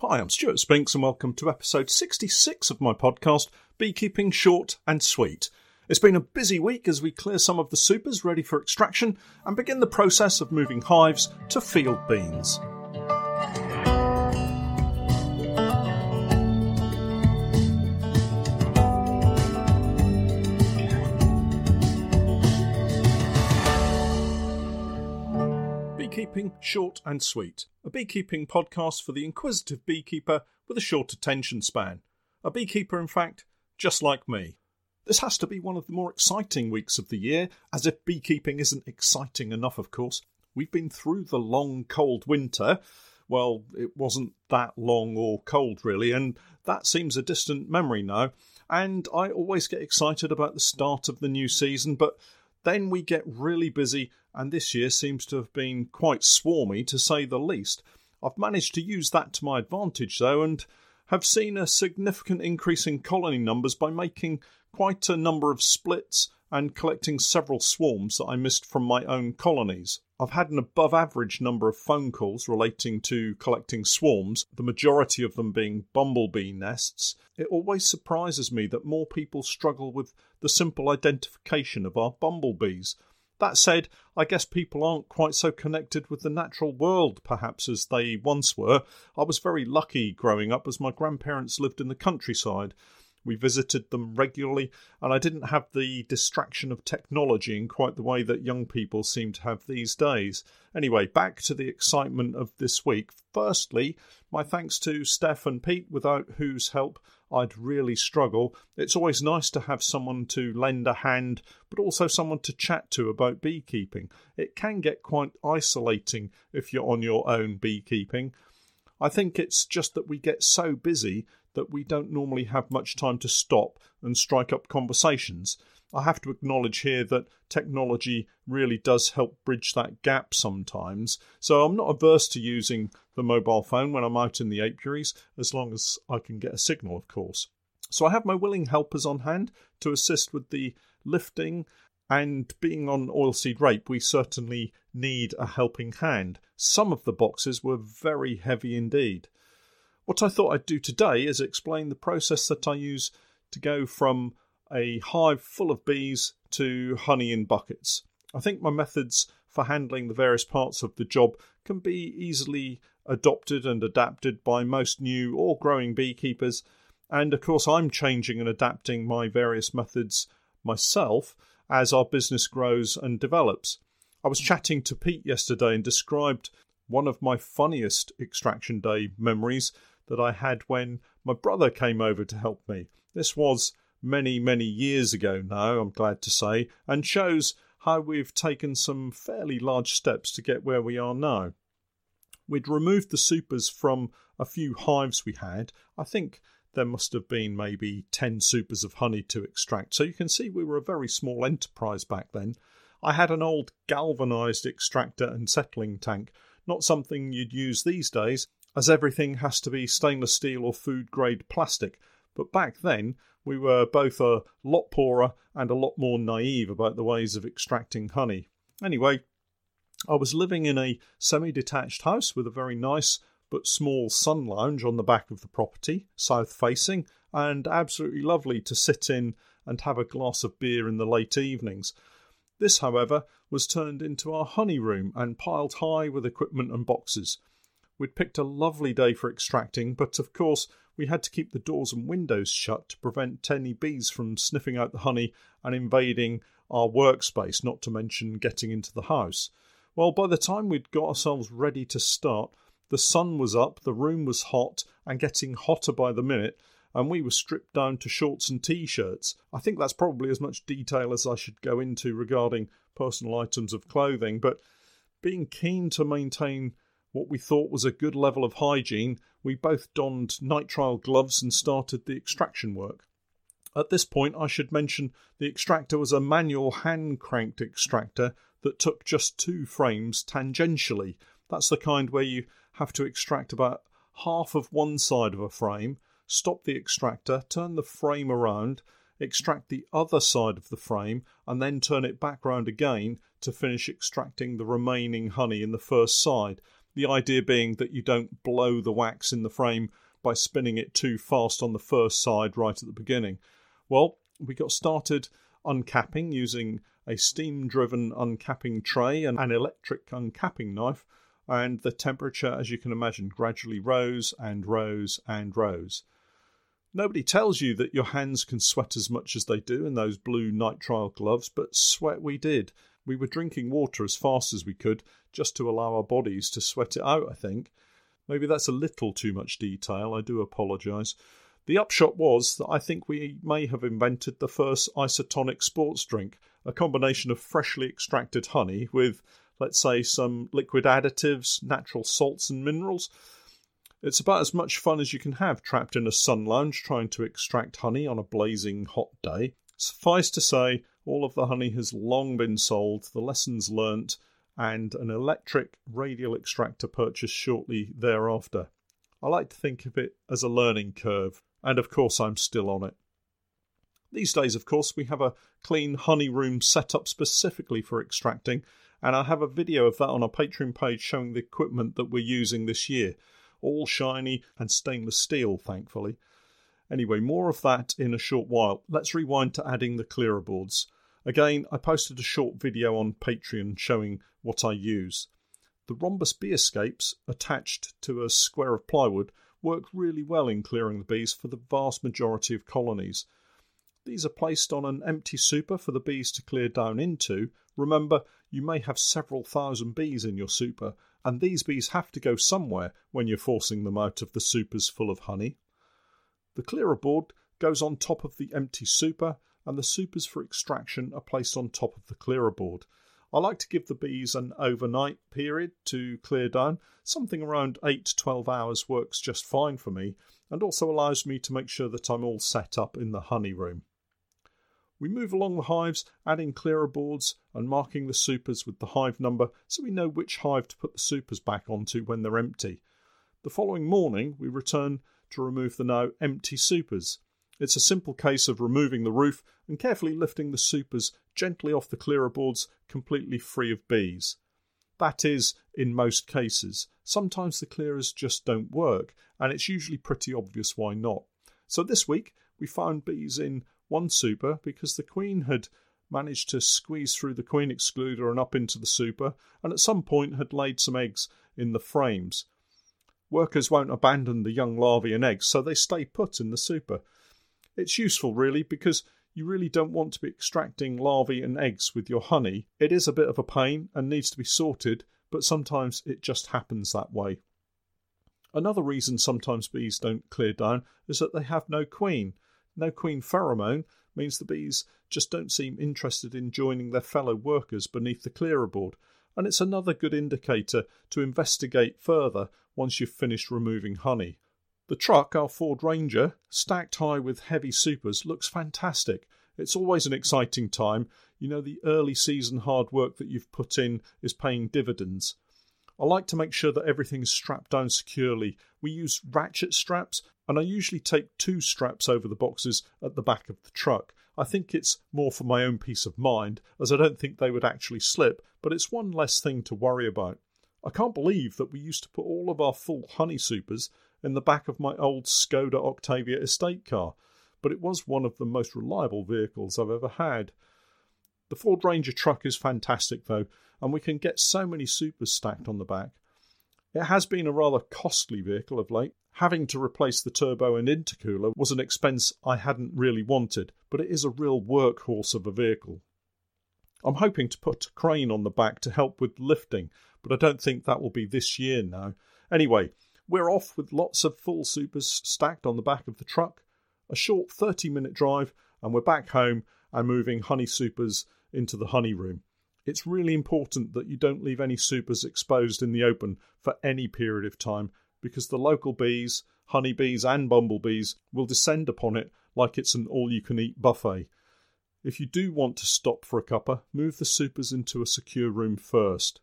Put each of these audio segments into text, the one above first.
Hi, I'm Stuart Spinks, and welcome to episode 66 of my podcast, Beekeeping Short and Sweet. It's been a busy week as we clear some of the supers ready for extraction and begin the process of moving hives to field beans. Beekeeping Short and Sweet, a beekeeping podcast for the inquisitive beekeeper with a short attention span. A beekeeper, in fact, just like me. This has to be one of the more exciting weeks of the year, as if beekeeping isn't exciting enough, of course. We've been through the long, cold winter. Well, it wasn't that long or cold, really, and that seems a distant memory now. And I always get excited about the start of the new season, but then we get really busy, and this year seems to have been quite swarmy, to say the least. I've managed to use that to my advantage, though, and have seen a significant increase in colony numbers by making quite a number of splits and collecting several swarms that I missed from my own colonies. I've had an above average number of phone calls relating to collecting swarms, the majority of them being bumblebee nests. It always surprises me that more people struggle with the simple identification of our bumblebees. That said, I guess people aren't quite so connected with the natural world, perhaps, as they once were. I was very lucky growing up as my grandparents lived in the countryside, we visited them regularly, and I didn't have the distraction of technology in quite the way that young people seem to have these days. Anyway, back to the excitement of this week. Firstly, my thanks to Steph and Pete, without whose help I'd really struggle. It's always nice to have someone to lend a hand, but also someone to chat to about beekeeping. It can get quite isolating if you're on your own beekeeping. I think it's just that we get so busy that we don't normally have much time to stop and strike up conversations. I have to acknowledge here that technology really does help bridge that gap sometimes. So I'm not averse to using the mobile phone when I'm out in the apiaries, as long as I can get a signal, of course. So I have my willing helpers on hand to assist with the lifting. And being on oilseed rape, we certainly need a helping hand. Some of the boxes were very heavy indeed. What I thought I'd do today is explain the process that I use to go from a hive full of bees to honey in buckets. I think my methods for handling the various parts of the job can be easily adopted and adapted by most new or growing beekeepers. And of course, I'm changing and adapting my various methods myself as our business grows and develops. I was chatting to Pete yesterday and described one of my funniest extraction day memories that I had when my brother came over to help me. This was many, many years ago now, I'm glad to say, and shows how we've taken some fairly large steps to get where we are now. We'd removed the supers from a few hives we had. I think there must have been maybe 10 supers of honey to extract. So you can see we were a very small enterprise back then. I had an old galvanized extractor and settling tank, not something you'd use these days, as everything has to be stainless steel or food grade plastic. But back then, we were both a lot poorer and a lot more naive about the ways of extracting honey. Anyway, I was living in a semi detached house with a very nice but small sun lounge on the back of the property, south facing, and absolutely lovely to sit in and have a glass of beer in the late evenings. This, however, was turned into our honey room and piled high with equipment and boxes. We'd picked a lovely day for extracting, but of course we had to keep the doors and windows shut to prevent any bees from sniffing out the honey and invading our workspace, not to mention getting into the house. Well, by the time we'd got ourselves ready to start, the sun was up, the room was hot, and getting hotter by the minute, and we were stripped down to shorts and t shirts. I think that's probably as much detail as I should go into regarding personal items of clothing, but being keen to maintain what we thought was a good level of hygiene, we both donned nitrile gloves and started the extraction work. At this point, I should mention the extractor was a manual hand cranked extractor that took just two frames tangentially. That's the kind where you have to extract about half of one side of a frame, stop the extractor, turn the frame around, extract the other side of the frame, and then turn it back round again to finish extracting the remaining honey in the first side. The idea being that you don't blow the wax in the frame by spinning it too fast on the first side right at the beginning. Well, we got started uncapping using a steam driven uncapping tray and an electric uncapping knife, and the temperature, as you can imagine, gradually rose and rose and rose. Nobody tells you that your hands can sweat as much as they do in those blue nitrile gloves, but sweat we did. We were drinking water as fast as we could just to allow our bodies to sweat it out, I think. Maybe that's a little too much detail, I do apologise. The upshot was that I think we may have invented the first isotonic sports drink, a combination of freshly extracted honey with, let's say, some liquid additives, natural salts, and minerals. It's about as much fun as you can have trapped in a sun lounge trying to extract honey on a blazing hot day. Suffice to say, all of the honey has long been sold, the lessons learnt, and an electric radial extractor purchased shortly thereafter. I like to think of it as a learning curve, and of course, I'm still on it. These days, of course, we have a clean honey room set up specifically for extracting, and I have a video of that on our Patreon page showing the equipment that we're using this year. All shiny and stainless steel, thankfully. Anyway, more of that in a short while. Let's rewind to adding the clearer boards. Again, I posted a short video on Patreon showing what I use. The rhombus bee escapes attached to a square of plywood work really well in clearing the bees for the vast majority of colonies. These are placed on an empty super for the bees to clear down into. Remember, you may have several thousand bees in your super, and these bees have to go somewhere when you're forcing them out of the supers full of honey. The clearer board goes on top of the empty super and the supers for extraction are placed on top of the clearer board. I like to give the bees an overnight period to clear down. Something around 8 to 12 hours works just fine for me and also allows me to make sure that I'm all set up in the honey room. We move along the hives, adding clearer boards and marking the supers with the hive number so we know which hive to put the supers back onto when they're empty. The following morning, we return to remove the now empty supers. It's a simple case of removing the roof and carefully lifting the supers gently off the clearer boards, completely free of bees. That is, in most cases. Sometimes the clearers just don't work, and it's usually pretty obvious why not. So this week, we found bees in one super because the queen had managed to squeeze through the queen excluder and up into the super, and at some point had laid some eggs in the frames. Workers won't abandon the young larvae and eggs, so they stay put in the super. It's useful, really, because you really don't want to be extracting larvae and eggs with your honey. It is a bit of a pain and needs to be sorted, but sometimes it just happens that way. Another reason sometimes bees don't clear down is that they have no queen. No queen pheromone means the bees just don't seem interested in joining their fellow workers beneath the clearer board, and it's another good indicator to investigate further once you've finished removing honey. The truck, our Ford Ranger, stacked high with heavy supers, looks fantastic. It's always an exciting time. You know, the early season hard work that you've put in is paying dividends. I like to make sure that everything is strapped down securely. We use ratchet straps, and I usually take two straps over the boxes at the back of the truck. I think it's more for my own peace of mind, as I don't think they would actually slip, but it's one less thing to worry about. I can't believe that we used to put all of our full honey supers in the back of my old Skoda Octavia estate car, but it was one of the most reliable vehicles I've ever had. The Ford Ranger truck is fantastic though, and we can get so many supers stacked on the back. It has been a rather costly vehicle of late. Having to replace the turbo and intercooler was an expense I hadn't really wanted, but it is a real workhorse of a vehicle. I'm hoping to put a crane on the back to help with lifting, but I don't think that will be this year now. Anyway, we're off with lots of full supers stacked on the back of the truck, a short 30 minute drive, and we're back home and moving honey supers into the honey room. It's really important that you don't leave any supers exposed in the open for any period of time because the local bees, honeybees, and bumblebees will descend upon it like it's an all you can eat buffet. If you do want to stop for a cuppa, move the supers into a secure room first.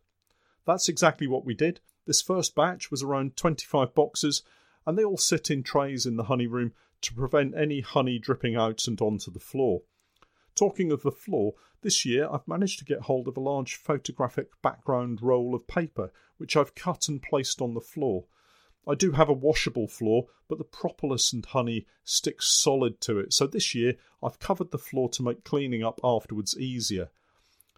That's exactly what we did. This first batch was around 25 boxes, and they all sit in trays in the honey room to prevent any honey dripping out and onto the floor. Talking of the floor, this year I've managed to get hold of a large photographic background roll of paper, which I've cut and placed on the floor. I do have a washable floor, but the propolis and honey sticks solid to it, so this year I've covered the floor to make cleaning up afterwards easier.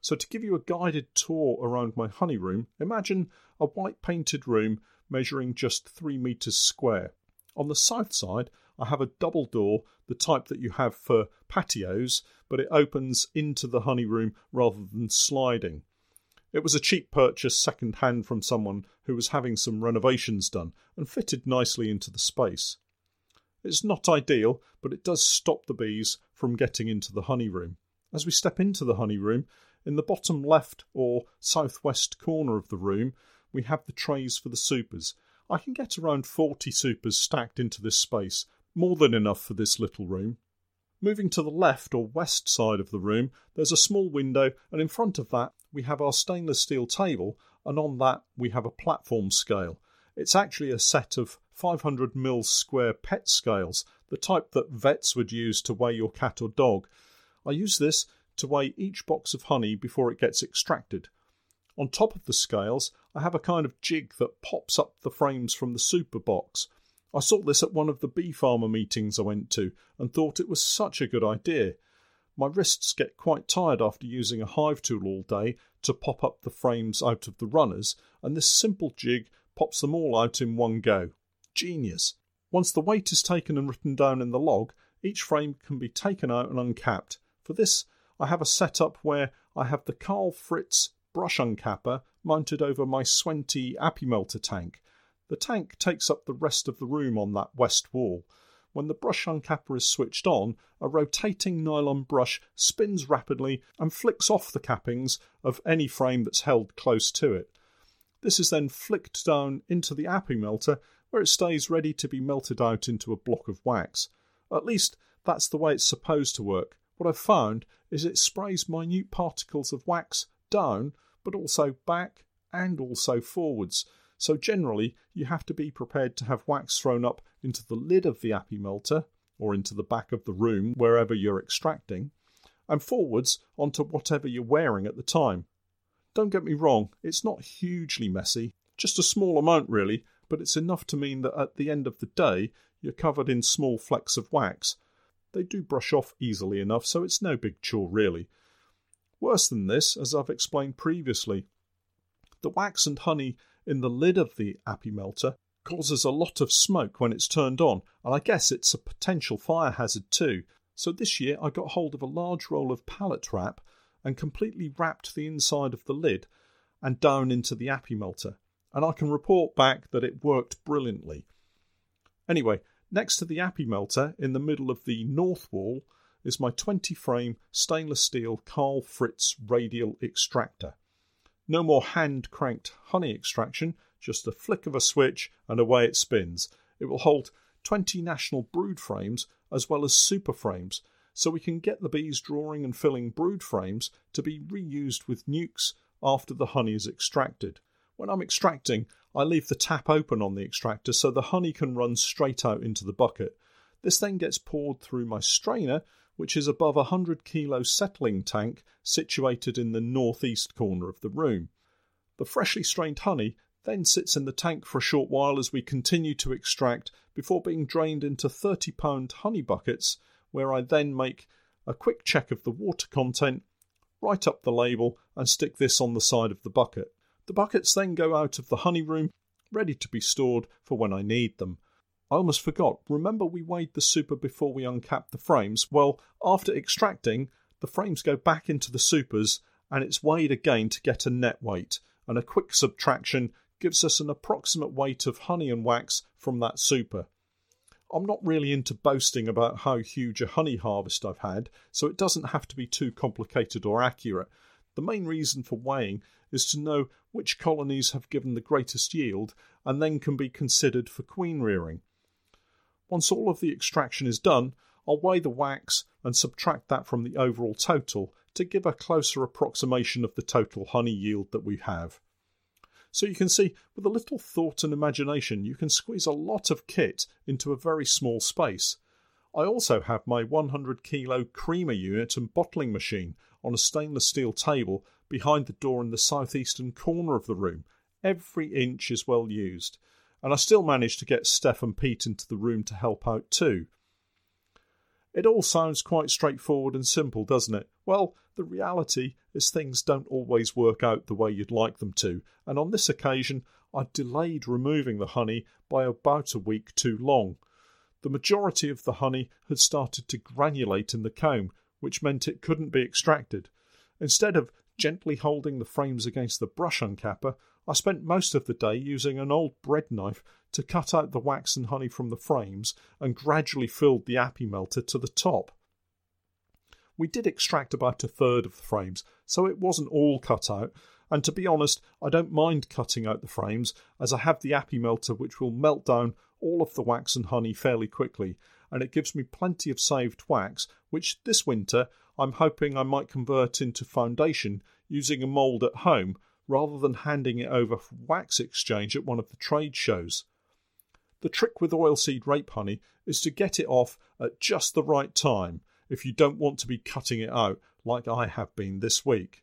So, to give you a guided tour around my honey room, imagine a white painted room measuring just 3 metres square. On the south side, I have a double door, the type that you have for patios, but it opens into the honey room rather than sliding. It was a cheap purchase second hand from someone who was having some renovations done and fitted nicely into the space. It's not ideal, but it does stop the bees from getting into the honey room. As we step into the honey room, in the bottom left or southwest corner of the room, we have the trays for the supers. I can get around 40 supers stacked into this space, more than enough for this little room. Moving to the left or west side of the room, there's a small window, and in front of that, we have our stainless steel table, and on that, we have a platform scale. It's actually a set of 500 mil square PET scales, the type that vets would use to weigh your cat or dog. I use this to weigh each box of honey before it gets extracted. On top of the scales, I have a kind of jig that pops up the frames from the super box. I saw this at one of the bee farmer meetings I went to and thought it was such a good idea. My wrists get quite tired after using a hive tool all day to pop up the frames out of the runners, and this simple jig pops them all out in one go. Genius! Once the weight is taken and written down in the log, each frame can be taken out and uncapped. For this, I have a setup where I have the Carl Fritz brush uncapper mounted over my Swienty Apimelter tank, the tank takes up the rest of the room on that west wall. When the brush uncapper is switched on, a rotating nylon brush spins rapidly and flicks off the cappings of any frame that's held close to it. This is then flicked down into the Apimelter where it stays ready to be melted out into a block of wax. At least that's the way it's supposed to work. What I've found is it sprays minute particles of wax down, but also back and also forwards. So generally, you have to be prepared to have wax thrown up into the lid of the Apimelter or into the back of the room wherever you're extracting, and forwards onto whatever you're wearing at the time. Don't get me wrong, it's not hugely messy, just a small amount really, but it's enough to mean that at the end of the day, you're covered in small flecks of wax. They do brush off easily enough, so it's no big chore really. Worse than this, as I've explained previously, the wax and honey in the lid of the Apimelter causes a lot of smoke when it's turned on, and I guess it's a potential fire hazard too. So this year I got hold of a large roll of pallet wrap and completely wrapped the inside of the lid and down into the Apimelter, and I can report back that it worked brilliantly. Anyway, next to the Apimelter, in the middle of the north wall, is my 20 frame stainless steel Carl Fritz radial extractor. No more hand cranked honey extraction, just a flick of a switch and away it spins. It will hold 20 national brood frames as well as super frames, so we can get the bees drawing and filling brood frames to be reused with nucs after the honey is extracted. When I'm extracting, I leave the tap open on the extractor so the honey can run straight out into the bucket. This then gets poured through my strainer, which is above a 100 kilo settling tank situated in the northeast corner of the room. The freshly strained honey then sits in the tank for a short while as we continue to extract before being drained into 30 pound honey buckets, where I then make a quick check of the water content, write up the label, and stick this on the side of the bucket. The buckets then go out of the honey room, ready to be stored for when I need them. I almost forgot. Remember, we weighed the super before we uncapped the frames? Well, after extracting, the frames go back into the supers and it's weighed again to get a net weight. And a quick subtraction gives us an approximate weight of honey and wax from that super. I'm not really into boasting about how huge a honey harvest I've had, so it doesn't have to be too complicated or accurate. The main reason for weighing is to know which colonies have given the greatest yield and then can be considered for queen rearing. Once all of the extraction is done, I'll weigh the wax and subtract that from the overall total to give a closer approximation of the total honey yield that we have. So you can see, with a little thought and imagination, you can squeeze a lot of kit into a very small space. I also have my 100 kilo creamer unit and bottling machine on a stainless steel table behind the door in the southeastern corner of the room. Every inch is well used, and I still managed to get Steph and Pete into the room to help out too. It all sounds quite straightforward and simple, doesn't it? Well, the reality is things don't always work out the way you'd like them to, and on this occasion I delayed removing the honey by about a week too long. The majority of the honey had started to granulate in the comb, which meant it couldn't be extracted. Instead of gently holding the frames against the brush uncapper, I spent most of the day using an old bread knife to cut out the wax and honey from the frames and gradually filled the Apimelter to the top. We did extract about a third of the frames, so it wasn't all cut out, and to be honest, I don't mind cutting out the frames, as I have the Apimelter which will melt down all of the wax and honey fairly quickly, and it gives me plenty of saved wax, which this winter I'm hoping I might convert into foundation using a mould at home rather than handing it over for wax exchange at one of the trade shows. The trick with oilseed rape honey is to get it off at just the right time if you don't want to be cutting it out like I have been this week.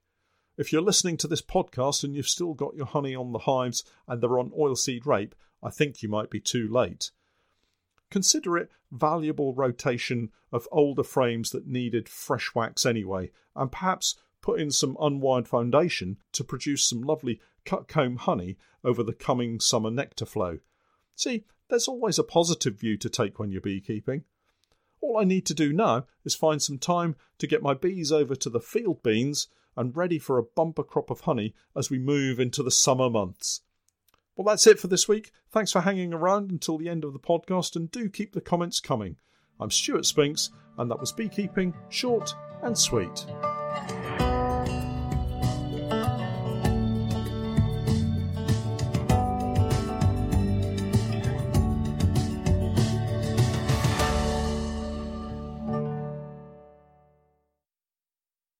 If you're listening to this podcast and you've still got your honey on the hives and they're on oilseed rape, I think you might be too late. Consider it valuable rotation of older frames that needed fresh wax anyway, and perhaps put in some unwired foundation to produce some lovely cut comb honey over the coming summer nectar flow. See, there's always a positive view to take when you're beekeeping. All I need to do now is find some time to get my bees over to the field beans and ready for a bumper crop of honey as we move into the summer months. Well, that's it for this week. Thanks for hanging around until the end of the podcast and do keep the comments coming. I'm Stuart Spinks, and that was Beekeeping Short and Sweet.